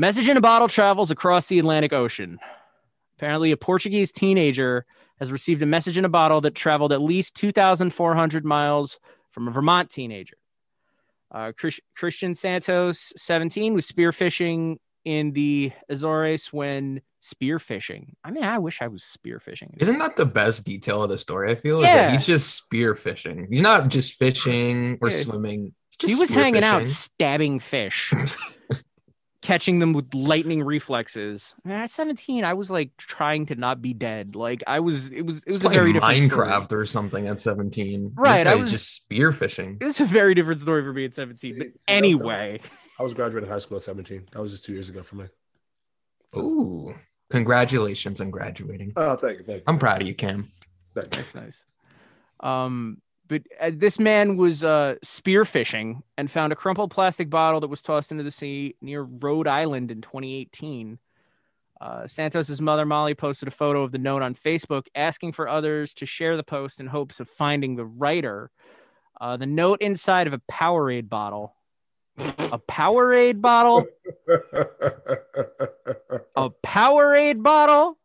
Message in a bottle travels across the Atlantic Ocean. Apparently, a Portuguese teenager has received a message in a bottle that traveled at least 2,400 miles from a Vermont teenager. Uh, Chris- Christian Santos, 17, was spearfishing in the Azores when spearfishing. I mean, I wish I was spearfishing. Isn't that the best detail of the story? I feel Yeah. he's just spear fishing. He's not just fishing or Yeah. swimming. He was hanging out, stabbing fish, catching them with lightning reflexes. Man, at 17, I was like trying to not be dead. Like I was, it was, it He's was a very different Minecraft story. or something at 17. Right, I was- just spear fishing. It was a very different story for me at 17. But anyway, I was graduating high school at 17. That was just two years ago for me. Ooh, congratulations on graduating. Oh, thank you, thank you. I'm proud of you, Cam. Thank you. nice, nice. Um, but uh, this man was uh, spearfishing and found a crumpled plastic bottle that was tossed into the sea near Rhode Island in 2018. Uh, Santos's mother Molly posted a photo of the note on Facebook, asking for others to share the post in hopes of finding the writer. Uh, the note inside of a Powerade bottle. A Powerade bottle. a Powerade bottle.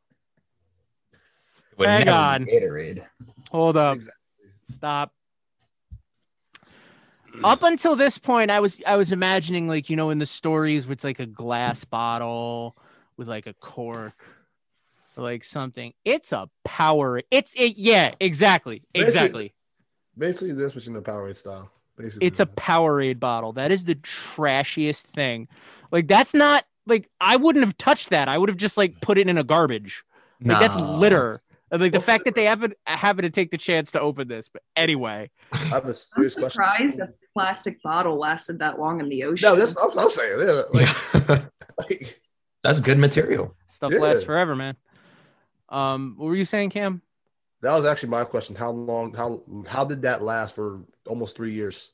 Would Hang never on. be Gatorade. Hold up. Stop. Up until this point, I was I was imagining like you know in the stories with like a glass bottle with like a cork or like something. It's a power. It's it. Yeah, exactly, exactly. Basically, this was in the Powerade style. Basically, It's a Powerade bottle. That is the trashiest thing. Like that's not like I wouldn't have touched that. I would have just like put it in a garbage. Like that's litter. And, Like the fact that they happen happen to take the chance to open this. But anyway, I have a serious question. Surprised a plastic bottle lasted that long in the ocean. No, that's I'm, I'm saying. Yeah, like, That's good material. stuff Yeah. lasts forever, man. Um, what were you saying, Cam? that was actually my question. How long? How how did that last for almost three years?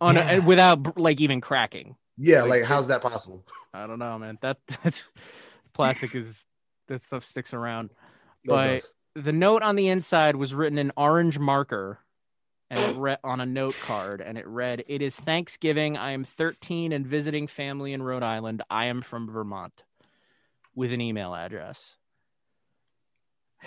On a, without like even cracking. Yeah, like, how's that possible? I don't know, man. That that's plastic is that stuff sticks around. No, it but does. The note on the inside was written in orange marker and it read on a note card and it read, It is Thanksgiving. I am 13 and visiting family in Rhode Island. I am from Vermont with an email address.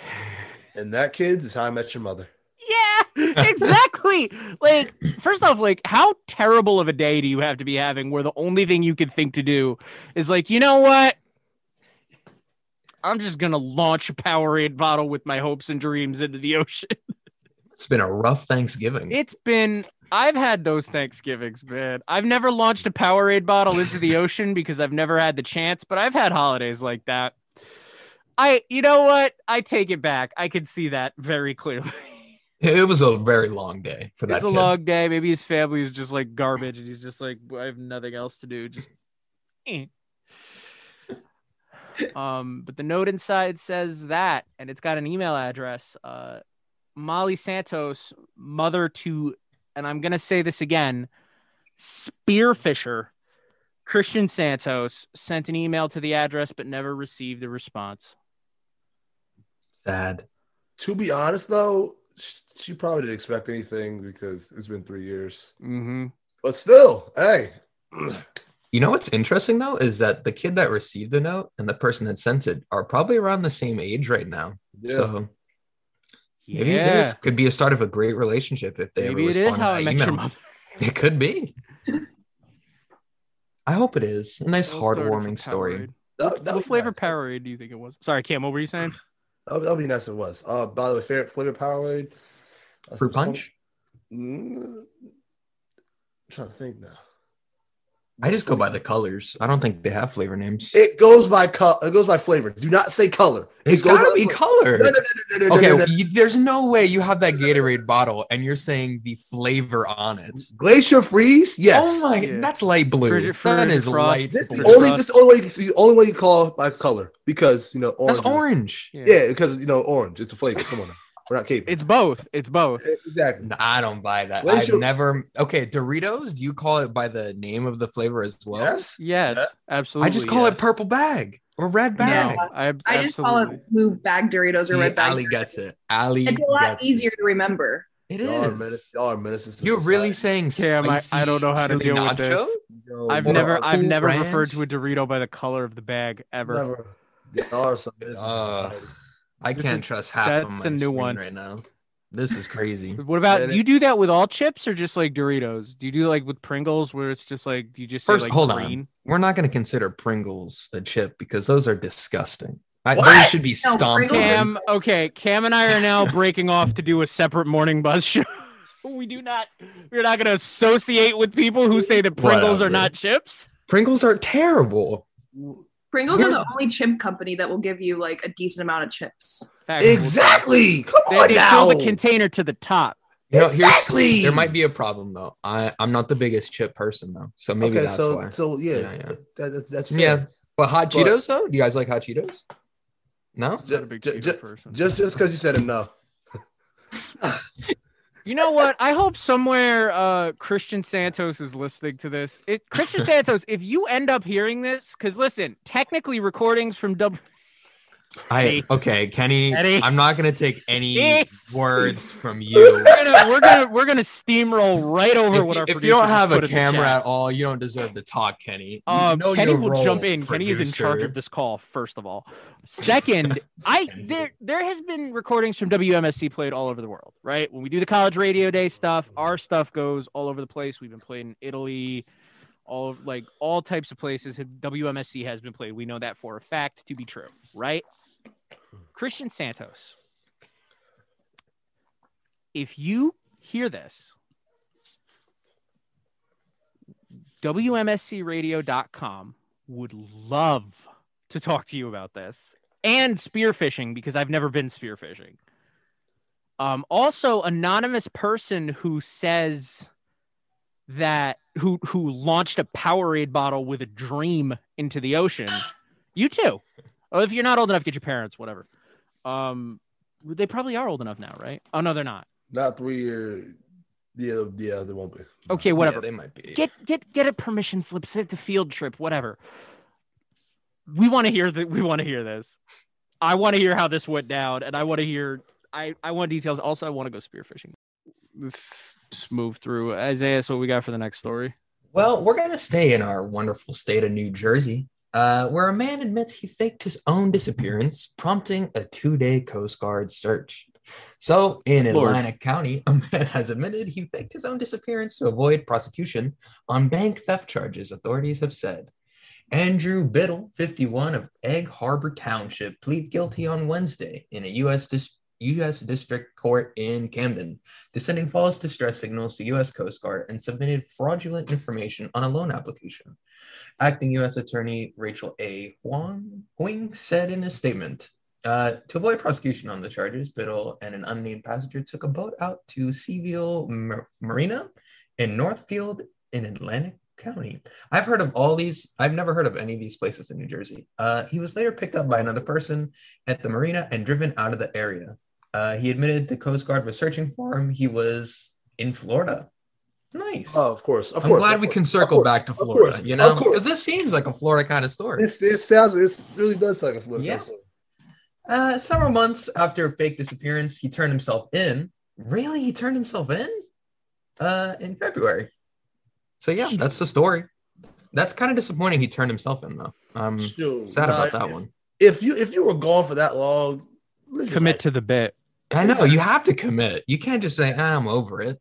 And that, kids, is how I met your mother. Yeah, exactly. like, first off, like, how terrible of a day do you have to be having where the only thing you could think to do is like, you know what? I'm just gonna launch a Powerade bottle with my hopes and dreams into the ocean. It's been a rough Thanksgiving. It's been I've had those Thanksgivings, man. I've never launched a Powerade bottle into the ocean because I've never had the chance, but I've had holidays like that. I you know what? I take it back. I can see that very clearly. It was a very long day for that it's a kid. long day. Maybe his family is just like garbage, and he's just like, I have nothing else to do. Just, eh. Um. But the note inside says that, and it's got an email address. Uh, Molly Santos, mother to, and I'm gonna say this again, spearfisher. Christian Santos sent an email to the address, but never received a response. Sad. To be honest, though, she probably didn't expect anything because it's been three years. Mm-hmm. But still, hey, You know what's interesting though is that the kid that received the note and the person that sent it are probably around the same age right now. Yeah. So maybe Yeah. it is, could be a start of a great relationship if they Maybe ever it is respond to how I that met your mother. It could be. I hope it is a nice Little story from heartwarming story. Powerade. that, What, that, what flavor Powerade do you think it was? Sorry, Cam. What were you saying? that would be nice if it was. Uh, by the way, favorite flavor Powerade? Fruit punch. Mm, I'm trying to think now. I just go by the colors. I don't think they have flavor names. It goes by color. It goes by flavor. Do not say color. It It's goes gotta be color. No, no, no, Okay, no, no. you- there's no way you have that Gatorade bottle and you're saying the flavor on it. Glacier freeze. Yes. Oh my, Yeah. that's light blue. Frigid- that Frigid is Frost. light. This is blue. only this the only way you, the only way you call it by color because you know orange. That's is- orange. Yeah, because you know orange. It's a flavor. Come on. Now. We're not keeping. It's both. It's both. Exactly. I don't buy that. Well, I've should- never. Okay, Doritos. Do you call it by the name of the flavor as well? Yes. Yes, absolutely. I just call yes. it purple bag or red bag. No, I, I just call it blue bag Doritos See, or red bag. Ali gets it. Ali It's a lot gets it. easier to remember. It Y'all are menace- y'all are menaces to You're really society. saying Cam, I, I don't know how to chili deal with this. Yo, I've or never a I've never Ranch? referred to a Dorito by the color of the bag ever. Never. Y'all are some menaces Uh, society. I This can't is- trust half of that's my a new screen one. right now. This is crazy. What about Man, do you do that with all chips or just like Doritos? Do you do like with Pringles where it's just like you just say First, like hold green? on. We're not going to consider Pringles a chip because those are disgusting. I, What? those should be No, stomped. Pringles- on. Cam, okay, Cam and I are now breaking off to do a separate morning buzz show. we do not we're not going to associate with people who say that Pringles Whatever. are not chips. Pringles are terrible. Pringles are the only chip company that will give you like a decent amount of chips. Exactly. Come They, on they now. fill the container to the top. You know, Exactly. there might be a problem though. I I'm not the biggest chip person though, so maybe okay, that's so why. so yeah, Yeah, yeah. That, that's that's fair. yeah, but hot But- Cheetos though. Do you guys like hot Cheetos? No. Ju- Not a big ju- Cheeto ju- person. just just because you said enough. You know what? I hope somewhere uh, Christian Santos is listening to this. It, Christian Santos, if you end up hearing this, because listen, technically recordings from W. I okay, Kenny. Kenny. I'm not gonna take any words from We're you. gonna we're gonna we're gonna steamroll right over If, what our if you don't have a camera at all, you don't deserve to talk, Kenny. You Um, know Kenny will jump in. Kenny is in charge of this call. First of all, second, I there there has been recordings from WMSC played all over the world. Right when we do the college radio day stuff, our stuff goes all over the place. We've been played in Italy, all like all types of places. WMSC has been played. We know that for a fact to be true. Right, Christian Santos. If you hear this WMSCradio.com would love to talk to you about this and spearfishing because I've never been spearfishing. Um, also, anonymous person who says that who who launched a Powerade bottle with a dream into the ocean. You too. Oh, if you're not old enough, get your parents. Whatever. Um, they probably are old enough now, right? Oh no, they're not. Not three year. Yeah, yeah, they won't be. Okay, whatever. Yeah, they might be. get get get a permission slip, Set it to field trip, whatever. We want to hear that. We want to hear this. I want to hear how this went down, and I want to hear. I I want details. Also, I want to go spearfishing. Let's just move through. Isaiah, so what we got for the next story? Well, we're gonna stay in our wonderful state of New Jersey, uh, where a man admits he faked his own disappearance, prompting a two-day Coast Guard search. So, in Lord. Atlantic County, a man has admitted he faked his own disappearance to avoid prosecution on bank theft charges. Authorities have said. Andrew Biddle, 51 of Egg Harbor Township, plead guilty on Wednesday in a U.S. Dis- U.S. District Court in Camden to sending false distress signals to U.S. Coast Guard and submitted fraudulent information on a loan application. Acting U.S. Attorney Rachel A. Huang, Huang said in a statement, uh, to avoid prosecution on the charges, Biddle and an unnamed passenger took a boat out to Seaville Mar- Marina in Northfield in Atlantic County. I've heard of all these. I've never heard of any of these places in New Jersey. Uh, he was later picked up by another person at the marina and driven out of the area. Uh, he admitted the Coast Guard was searching for him. He was in Florida. Nice. Oh, of course, of I'm course. glad of we course, can circle back to Florida, course, you know, because this seems like a Florida kind of story. It's, it sounds. It really does sound like a Florida. Yeah. story. Uh, several months after a fake disappearance, he turned himself in. Really, he turned himself in? Uh, in February. So yeah, that's the story. That's kind of disappointing. He turned himself in though. Um, Shoot, sad nah, about that one. If you if you were gone for that long, Commit life. to the bit. I know you have to commit. You can't just say ah, I'm over it.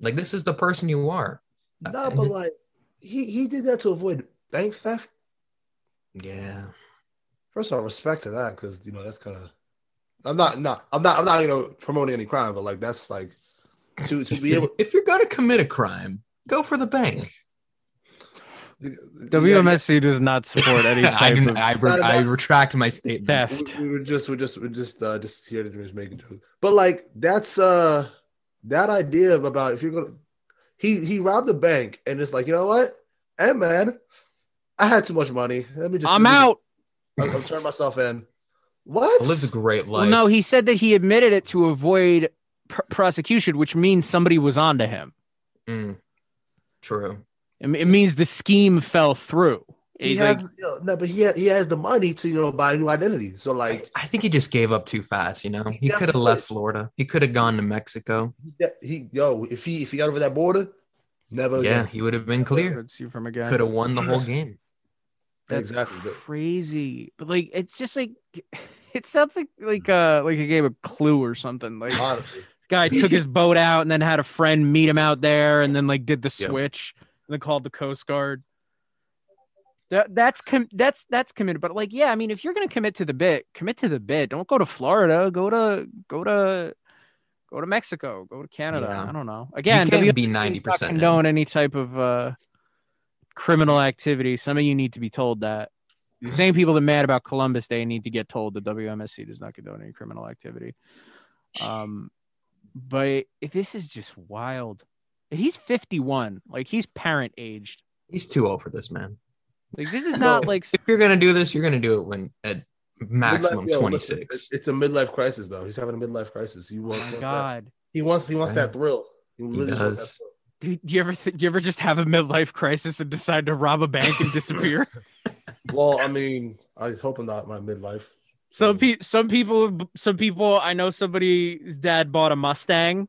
Like this is the person you are. No, but like he he did that to avoid bank theft. Yeah. First of all, respect to that because you know that's kind of. I'm not not I'm not I'm not you know promoting any crime, but like that's like to to be able. if you're gonna commit a crime, go for the bank. WMSC does not support any I, type can- of I, re- I retract my statement. test. We, we were just we're just we're just uh just here to just make a joke. But like that's uh that idea of about if you're gonna he he robbed the bank and it's like you know what, hey man, I had too much money. Let me just I'm me- out. I'll, I'll turn myself in. What? I lived a great life. Well, no, he said that he admitted it to avoid pr- prosecution, which means somebody was onto him. Mm, true. It, it means the scheme fell through. He It, has like, you know, no, but he ha- he has the money to you know buy a new identity. So like I think he just gave up too fast. You know, he could have left. Florida. He could have gone to Mexico. yeah, he yo if he if he got over that border, never Yeah, again. he would have been clear. See from again. Could have won the whole game. That's exactly. Crazy. But like, it's just like, it sounds like like uh like a game of Clue or something. Like, honestly, guy took his boat out and then had a friend meet him out there and then like did the Yep. And then called the Coast Guard. That that's com- that's that's committed. But like, yeah, I mean, if you're gonna commit to the bit, commit to the bit. Don't go to Florida. Go to go to go to Mexico. Go to Canada. Yeah. I don't know. Again, can't be 90% in. condone any type of uh, criminal activity. Some of you need to be told that. The same people that mad about Columbus Day need to get told that WMSC does not condone any criminal activity. Um, but this is just wild. He's 51. Like he's parent aged. He's too old for this, man. Like this is not like If you're gonna do this, you're gonna do it when at maximum Midlife- yo, listen. It's, it's a midlife crisis though. He's having a midlife crisis. He wants, Oh my wants that. God. He wants he wants Right. that thrill. He really just wants that does. thrill. Do do you ever th- do you ever just have a midlife crisis and decide to rob a bank and disappear? Well, I mean, I hope I'm not my midlife. some pe- some people some people I know somebody's dad bought a Mustang.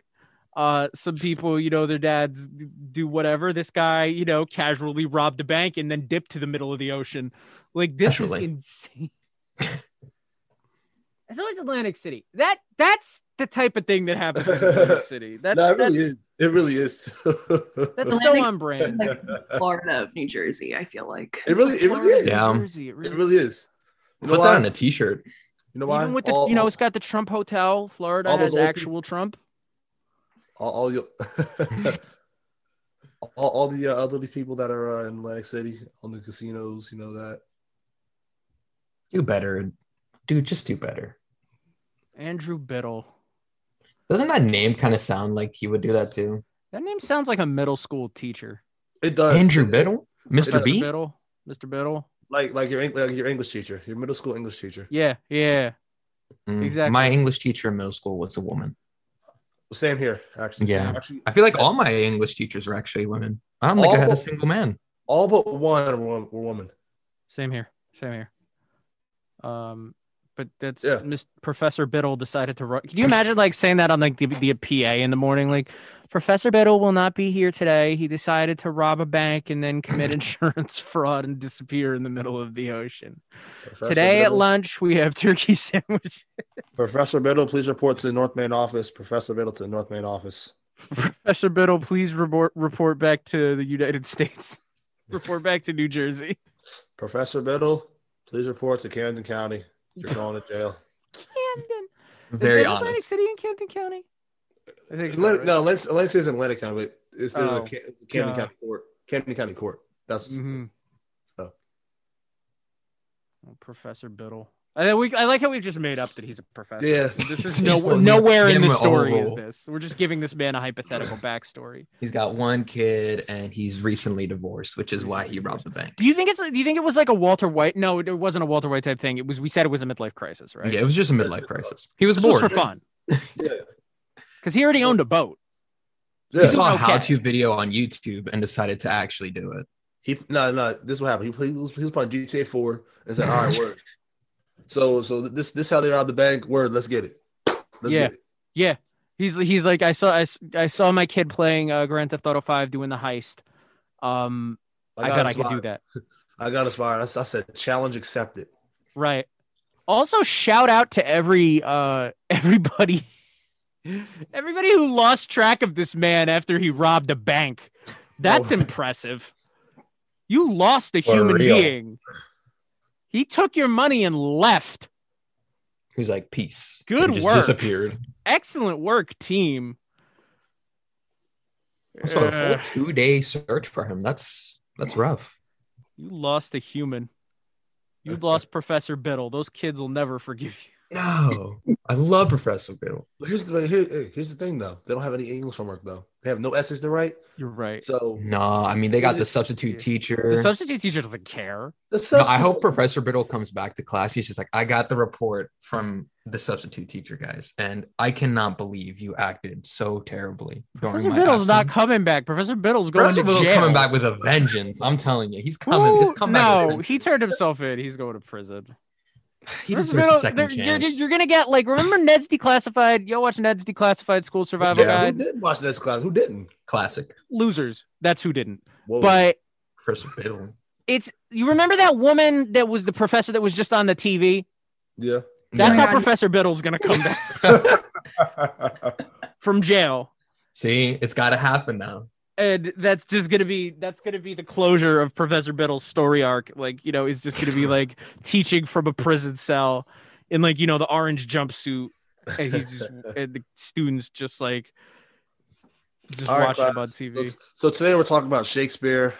Uh, some people, you know, their dads do whatever. This guy, you know, casually robbed a bank and then dipped to the middle of the ocean. Like this Casually. is insane. It's always Atlantic City. That that's the type of thing that happens in Atlantic City. That's no, it that's, really is. It really is. that's so Atlantic on brand. like Florida New Jersey, I feel like. It really, it really is. Yeah. Jersey, it It really- really is. You know Put why? that on a t-shirt. You know why? Even with the, all, you know, all, it's got the Trump Hotel. Florida has those old actual Trump. All, all your all, all the uh, elderly people that are uh, in Atlantic City on the casinos. You know that. Do better, dude. Just do better. Andrew Biddle. Doesn't that name kind of sound like he would do that too? That name sounds like a middle school teacher. It does. Andrew It- Biddle, Mr. B. Biddle. Mr. Biddle. Like like your like your English teacher, your middle school English teacher. Yeah, yeah. Mm, Exactly. My English teacher in middle school was a woman. Same here, actually. Yeah. Actually, I feel like all my English teachers are actually women. I don't think I All had a single man. all but one were, were women. Same here. Same here. Um, but that's Yeah. Miss Professor Biddle decided to. Ru- Can you imagine like saying that on like the, the PA in the morning? Like, Professor Biddle will not be here today. He decided to rob a bank and then commit insurance fraud and disappear in the middle of the ocean. Professor today at lunch we have turkey sandwich. Professor Biddle, please report to the North Main office. Professor Biddle to the North Main office. Professor Biddle, please report report back to the United States. report back to New Jersey. Professor Biddle, please report to Camden County. You're going to jail. Camden. Very is Atlantic honest. City in Camden County. I think so, right? No, Atlantic, Atlantic is in Atlantic County, but it's there's Oh, a Cam- Camden duh. County Court. Camden County Court. That's Mhm. Oh. Oh, Professor Biddle. I think we. I like how we've just made up that he's a professor. Yeah. This is no, nowhere in the story is this. We're just giving this man a hypothetical backstory. He's got one kid and he's recently divorced, which is why he robbed the bank. Do you think it's? Do you think it was like a Walter White? No, it wasn't a Walter White type thing. It was. We said it was a midlife crisis, right? Yeah, it was just a midlife crisis. He was This was bored. for fun Yeah. Because he already owned a boat. Yeah. He saw a Okay. how-to video on YouTube and decided to actually do it. He no no. This is what happened. He, he was he was playing GTA Four and said, "All right, word." So so this this how they robbed the bank. Word, let's get it. Let's Yeah. get it. Yeah, he's he's like I saw I, s- I saw my kid playing uh, Grand Theft Auto Five doing the heist. Um, I, bet I could do that. I got inspired. I said, "Challenge accepted." Right. Also, shout out to every uh everybody everybody who lost track of this man after he robbed a bank. That's Oh. impressive. You lost a For human real. being. He took your money and left. He's like, "Peace." Good and just work. disappeared. Excellent work, team. Also, a Uh, full two-day search for him. That's that's rough. you lost a human. You lost Professor Biddle. Those kids will never forgive you. No, I love Professor Biddle. But here's the here, here's the thing though. They don't have any English homework though. They have no essays to write. You're right. So No, I mean they got the substitute teacher. The substitute teacher doesn't care. the No, I hope Professor Biddle comes back to class. He's just like, I got the report from the substitute teacher, guys, and I cannot believe you acted so terribly Professor my Biddle's not coming back. Professor Biddle's going to prison. Professor to Biddle's jail. coming back with a vengeance. I'm telling you, he's coming. He's Who- coming back. No, he turned himself in. He's going to prison. He Professor deserves a second they're- You're, you're gonna get like remember Ned's Declassified? Y'all watch Ned's Declassified School Survival yeah, who didn't watch this class? Who didn't? Classic. Losers. That's who didn't. Whoa. But Professor Biddle. it's you remember that woman that was the professor that was just on the TV? Yeah. That's Yeah. how Professor Biddle's gonna come back from jail. See, it's got to happen now. And that's just gonna be that's gonna be the closure of Professor Biddle's story arc. Like, you know, is just gonna be like teaching from a prison cell in like you know the orange jumpsuit, and he's just and the students just like just All right, watching him on. TV. So, so today we're talking about Shakespeare.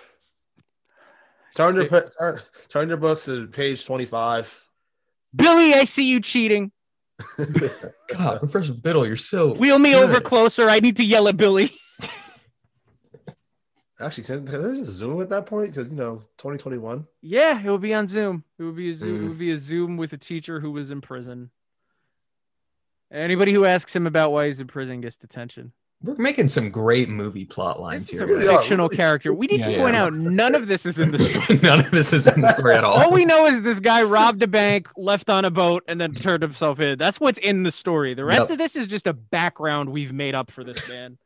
Turn your turn, turn your books to page twenty-five. Billy, I see you cheating. God, Professor Biddle, you're so Wheel me good. over closer. I need to yell at Billy. Actually, can, can there just Zoom at that point? Because you know, twenty twenty-one. Yeah, it would be on Zoom. It would be a Zoom. It Mm. would be a Zoom with a teacher who was in prison. Anybody who asks him about why he's in prison gets detention. We're making some great movie plot lines This is here. a guys. fictional character. We need Yeah, to yeah. point out none of this is in the story. None of this is in the story at all. All we know is this guy robbed a bank, left on a boat, and then turned himself in. That's what's in the story. The rest Yep. of this is just a background we've made up for this man.